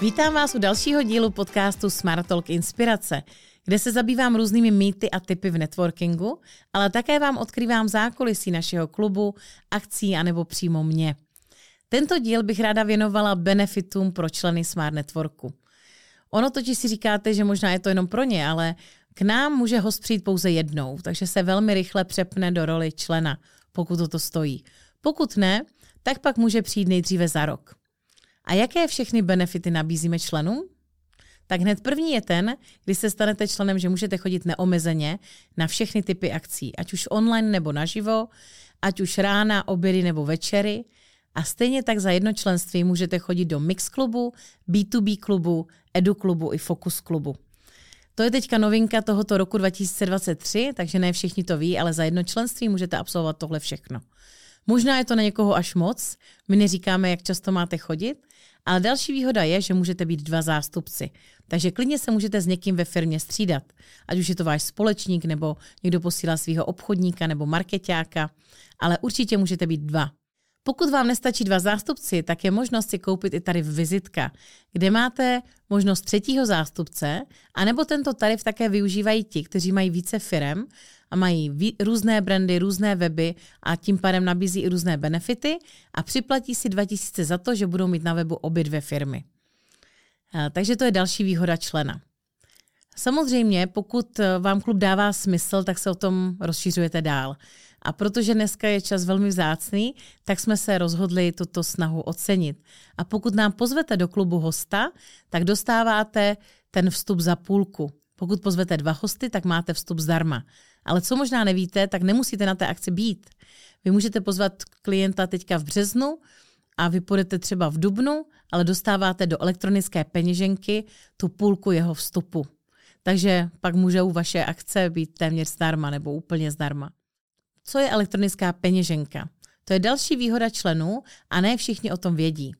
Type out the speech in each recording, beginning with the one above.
Vítám vás u dalšího dílu podcastu Smart Talk Inspirace, kde se zabývám různými mýty a typy v networkingu, ale také vám odkrývám zákulisí našeho klubu, akcí anebo přímo mě. Tento díl bych ráda věnovala benefitům pro členy Smart Networku. Ono totiž si říkáte, že možná je to jenom pro ně, ale k nám může host přijít pouze jednou, takže se velmi rychle přepne do roli člena, pokud to stojí. Pokud ne, tak pak může přijít nejdříve za rok. A jaké všechny benefity nabízíme členům? Tak hned první je ten, když se stanete členem, že můžete chodit neomezeně na všechny typy akcí, ať už online nebo naživo, ať už rána, obědy nebo večery. A stejně tak za jedno členství můžete chodit do Mix klubu, B2B klubu, Edu klubu i Focus klubu. To je teďka novinka tohoto roku 2023, takže ne všichni to ví, ale za jedno členství můžete absolvovat tohle všechno. Možná je to na někoho až moc, my neříkáme, jak často máte chodit, ale další výhoda je, že můžete být dva zástupci. Takže klidně se můžete s někým ve firmě střídat. Ať už je to váš společník, nebo někdo posílá svého obchodníka nebo marketáka, ale určitě můžete být dva. Pokud vám nestačí dva zástupci, tak je možnost si koupit i tarif vizitka, kde máte možnost třetího zástupce, anebo tento tarif také využívají ti, kteří mají více firem a mají různé brandy, různé weby a tím pádem nabízí i různé benefity a připlatí si 2000 za to, že budou mít na webu obě dvě firmy. Takže to je další výhoda člena. Samozřejmě, pokud e, vám klub dává smysl, tak se o tom rozšířujete dál. A protože dneska je čas velmi vzácný, tak jsme se rozhodli tuto snahu ocenit. A pokud nám pozvete do klubu hosta, tak dostáváte ten vstup za půlku. Pokud pozvete dva hosty, tak máte vstup zdarma. Ale co možná nevíte, tak nemusíte na té akci být. Vy můžete pozvat klienta teďka v březnu a vy půjdete třeba v dubnu, ale dostáváte do elektronické peněženky tu půlku jeho vstupu. Takže pak můžou vaše akce být téměř zdarma nebo úplně zdarma. Co je elektronická peněženka? To je další výhoda členů a ne všichni o tom vědí.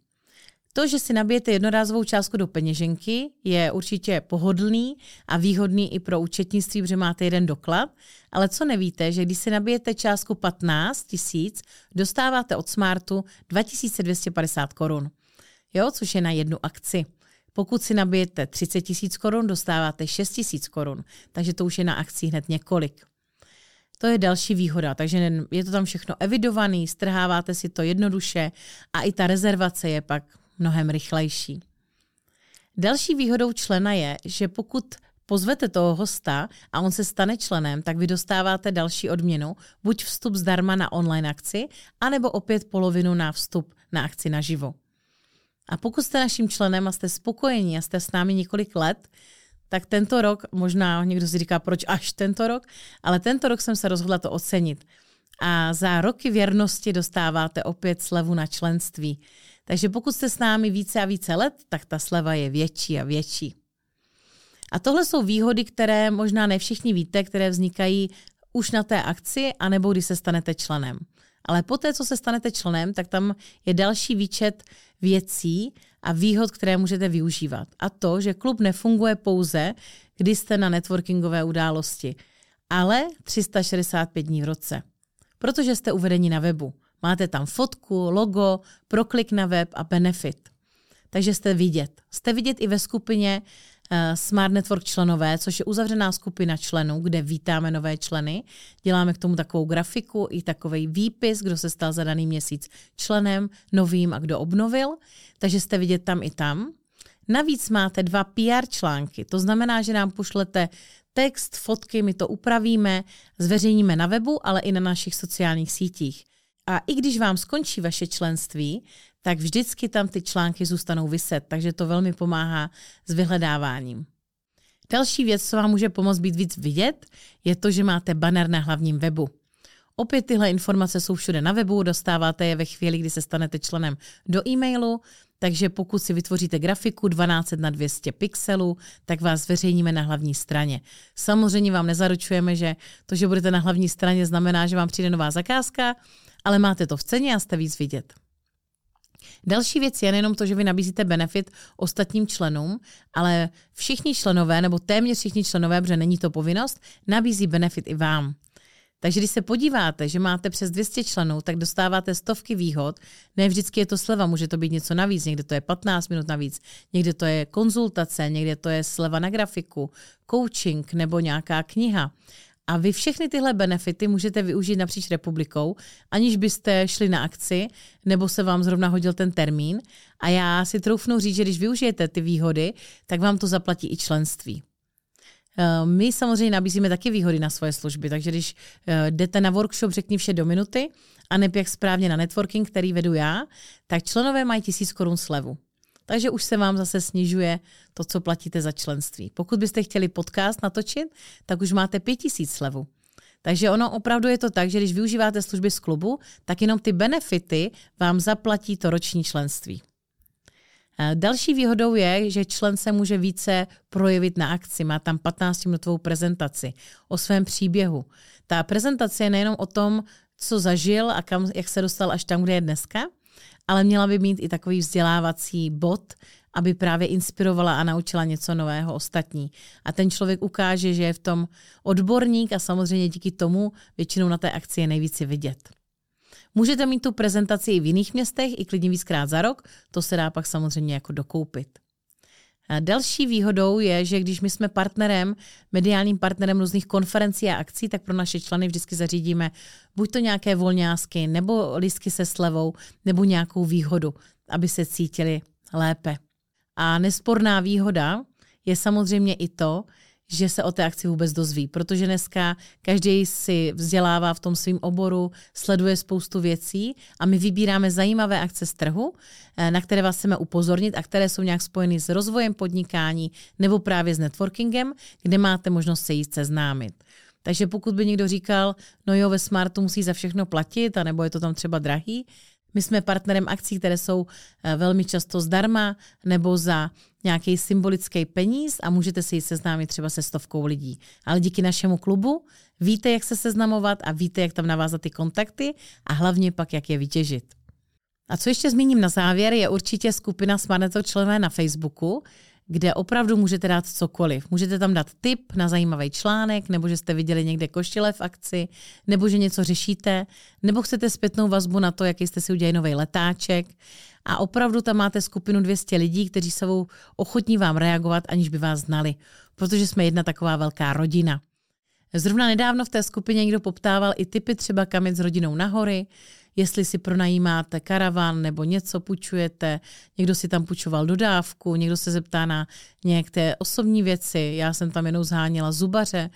To, že si nabijete jednorázovou částku do peněženky, je určitě pohodlný a výhodný i pro účetnictví, protože máte jeden doklad, ale co nevíte, že když si nabijete částku 15 tisíc, dostáváte od Smartu 2250 korun, jo, což je na jednu akci. Pokud si nabijete 30 tisíc korun, dostáváte 6 tisíc korun, takže to už je na akci hned několik. To je další výhoda, takže je to tam všechno evidovaný, strháváte si to jednoduše a i ta rezervace je pak mnohem rychlejší. Další výhodou člena je, že pokud pozvete toho hosta a on se stane členem, tak vy dostáváte další odměnu, buď vstup zdarma na online akci, anebo opět polovinu na vstup na akci naživo. A pokud jste naším členem a jste spokojení a jste s námi několik let, tak tento rok, možná někdo si říká, proč až tento rok, ale tento rok jsem se rozhodla to ocenit. A za roky věrnosti dostáváte opět slevu na členství. Takže pokud jste s námi více a více let, tak ta sleva je větší a větší. A tohle jsou výhody, které možná ne všichni víte, které vznikají už na té akci, anebo když se stanete členem. Ale poté, co se stanete členem, tak tam je další výčet věcí a výhod, které můžete využívat. A to, že klub nefunguje pouze, když jste na networkingové události, ale 365 dní v roce. Protože jste uvedeni na webu. Máte tam fotku, logo, proklik na web a benefit. Takže jste vidět. Jste vidět i ve skupině Smart Network členové, což je uzavřená skupina členů, kde vítáme nové členy. Děláme k tomu takovou grafiku i takový výpis, kdo se stal za daný měsíc členem, novým a kdo obnovil. Takže jste vidět tam i tam. Navíc máte dva PR články, to znamená, že nám pošlete text, fotky, my to upravíme, zveřejníme na webu, ale i na našich sociálních sítích. A i když vám skončí vaše členství, tak vždycky tam ty články zůstanou vyset, takže to velmi pomáhá s vyhledáváním. Další věc, co vám může pomoct být víc vidět, je to, že máte banner na hlavním webu. Opět tyhle informace jsou všude na webu, dostáváte je ve chvíli, kdy se stanete členem do e-mailu, takže pokud si vytvoříte grafiku 12 na 200 pixelů, tak vás zveřejníme na hlavní straně. Samozřejmě vám nezaručujeme, že to, že budete na hlavní straně, znamená, že vám přijde nová zakázka, ale máte to v ceně a jste víc vidět. Další věc je nejenom to, že vy nabízíte benefit ostatním členům, ale všichni členové, nebo téměř všichni členové, protože není to povinnost, nabízí benefit i vám. Takže když se podíváte, že máte přes 200 členů, tak dostáváte stovky výhod. Ne vždycky je to sleva, může to být něco navíc, někde to je 15 minut navíc, někde to je konzultace, někde to je sleva na grafiku, coaching nebo nějaká kniha. A vy všechny tyhle benefity můžete využít napříč republikou, aniž byste šli na akci, nebo se vám zrovna hodil ten termín. A já si troufnu říct, že když využijete ty výhody, tak vám to zaplatí i členství. Eh, my samozřejmě nabízíme taky výhody na svoje služby, takže když eh, jdete na workshop Řekni vše do minuty a neb jak správně na networking, který vedu já, tak členové mají tisíc korun slevu. Takže už se vám zase snižuje to, co platíte za členství. Pokud byste chtěli podcast natočit, tak už máte pět tisíc slevu. Takže ono opravdu je to tak, že když využíváte služby z klubu, tak jenom ty benefity vám zaplatí to roční členství. Eh, další výhodou je, že člen se může více projevit na akci. Má tam 15-minutovou prezentaci o svém příběhu. Ta prezentace je nejenom o tom, co zažil a kam, jak se dostal až tam, kde je dneska, ale měla by mít i takový vzdělávací bod, aby právě inspirovala a naučila něco nového ostatní. A ten člověk ukáže, že je v tom odborník a samozřejmě díky tomu většinou na té akci je nejvíce vidět. Můžete mít tu prezentaci i v jiných městech, i klidně víckrát za rok, to se dá pak samozřejmě jako dokoupit. Další výhodou je, že když my jsme partnerem, mediálním partnerem různých konferencí a akcí, tak pro naše členy vždycky zařídíme buď to nějaké volňásky, nebo lístky se slevou, nebo nějakou výhodu, aby se cítili lépe. A nesporná výhoda je samozřejmě i to, že se o té akci vůbec dozví, protože dneska každý si vzdělává v tom svém oboru, sleduje spoustu věcí a my vybíráme zajímavé akce z trhu, eh, na které vás chceme upozornit a které jsou nějak spojeny s rozvojem podnikání nebo právě s networkingem, kde máte možnost se jíst seznámit. Takže pokud by někdo říkal, no jo, ve Smartu musí za všechno platit, anebo je to tam třeba drahý, my jsme partnerem akcí, které jsou eh, velmi často zdarma nebo za nějaký symbolický peníz a můžete se jít seznámit třeba se stovkou lidí. Ale díky našemu klubu víte, jak se seznamovat a víte, jak tam navázat ty kontakty a hlavně pak, jak je vytěžit. A co ještě zmíním na závěr, je určitě skupina Smarneto členové na Facebooku, kde opravdu můžete dát cokoliv. Můžete tam dát tip na zajímavý článek, nebo že jste viděli někde koštile v akci, nebo že něco řešíte, nebo chcete zpětnou vazbu na to, jaký jste si udělali nový letáček. A opravdu tam máte skupinu 200 lidí, kteří jsou ochotní vám reagovat, aniž by vás znali, protože jsme jedna taková velká rodina. Zrovna nedávno v té skupině někdo poptával i typy třeba kam jít s rodinou na hory, jestli si pronajímáte karavan nebo něco půjčujete, někdo si tam půjčoval dodávku, někdo se zeptá na některé osobní věci, já jsem tam jenom zháněla zubaře,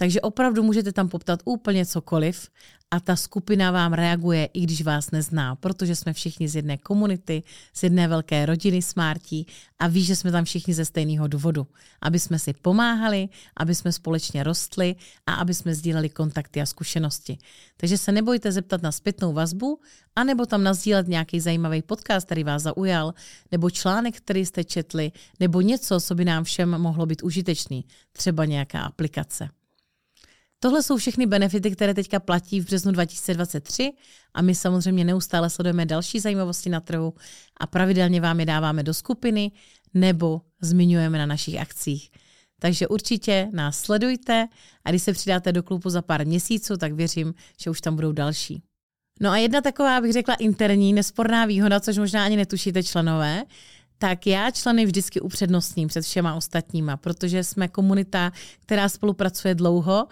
takže opravdu můžete tam poptat úplně cokoliv a ta skupina vám reaguje, i když vás nezná, protože jsme všichni z jedné komunity, z jedné velké rodiny Smartí a ví, že jsme tam všichni ze stejného důvodu. Aby jsme si pomáhali, aby jsme společně rostli a aby jsme sdíleli kontakty a zkušenosti. Takže se nebojte zeptat na zpětnou vazbu, anebo tam nazdílet nějaký zajímavý podcast, který vás zaujal, nebo článek, který jste četli, nebo něco, co by nám všem mohlo být užitečný, třeba nějaká aplikace. Tohle jsou všechny benefity, které teďka platí v březnu 2023 a my samozřejmě neustále sledujeme další zajímavosti na trhu a pravidelně vám je dáváme do skupiny nebo zmiňujeme na našich akcích. Takže určitě nás sledujte a když se přidáte do klubu za pár měsíců, tak věřím, že už tam budou další. No a jedna taková, bych řekla, interní, nesporná výhoda, což možná ani netušíte členové, tak já členy vždycky upřednostním před všema ostatníma, protože jsme komunita, která spolupracuje dlouho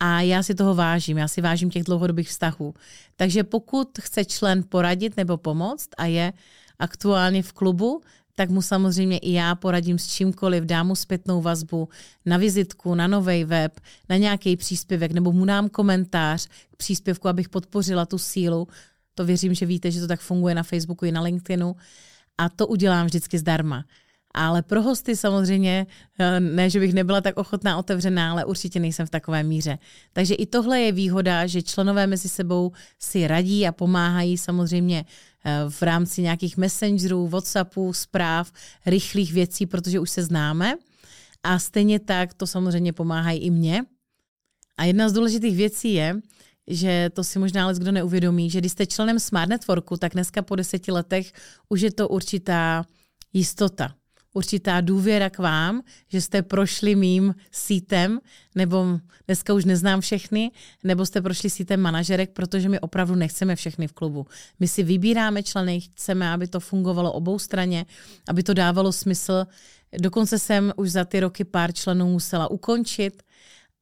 a já si toho vážím, já si vážím těch dlouhodobých vztahů. Takže pokud chce člen poradit nebo pomoct a je aktuálně v klubu, tak mu samozřejmě i já poradím s čímkoliv, dám mu zpětnou vazbu na vizitku, na nový web, na nějaký příspěvek, nebo mu dám komentář k příspěvku, abych podpořila tu sílu. To věřím, že víte, že to tak funguje na Facebooku i na LinkedInu. A to udělám vždycky zdarma. Ale pro hosty samozřejmě, eh, ne, že bych nebyla tak ochotná, otevřená, ale určitě nejsem v takové míře. Takže i tohle je výhoda, že členové mezi sebou si radí a pomáhají samozřejmě eh, v rámci nějakých messengerů, Whatsappů, zpráv, rychlých věcí, protože už se známe. A stejně tak to samozřejmě pomáhají i mně. A jedna z důležitých věcí je, že to si možná ale kdo neuvědomí, že když jste členem Smart Networku, tak dneska po deseti letech už je to určitá jistota určitá důvěra k vám, že jste prošli mým sítem, nebo dneska už neznám všechny, nebo jste prošli sítem manažerek, protože my opravdu nechceme všechny v klubu. My si vybíráme členy, chceme, aby to fungovalo obou straně, aby to dávalo smysl. Dokonce jsem už za ty roky pár členů musela ukončit,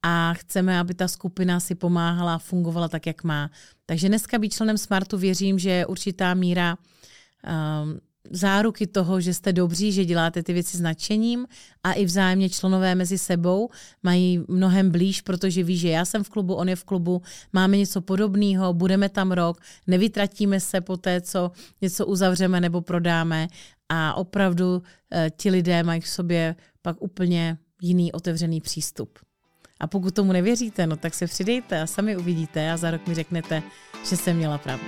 a chceme, aby ta skupina si pomáhala a fungovala tak, jak má. Takže dneska být členem Smartu věřím, že je určitá míra um, záruky toho, že jste dobří, že děláte ty věci s nadšením a i vzájemně členové mezi sebou mají mnohem blíž, protože ví, že já jsem v klubu, on je v klubu, máme něco podobného, budeme tam rok, nevytratíme se po té, co něco uzavřeme nebo prodáme a opravdu eh, ti lidé mají v sobě pak úplně jiný otevřený přístup. A pokud tomu nevěříte, no tak se přidejte a sami uvidíte a za rok mi řeknete, že jsem měla pravdu.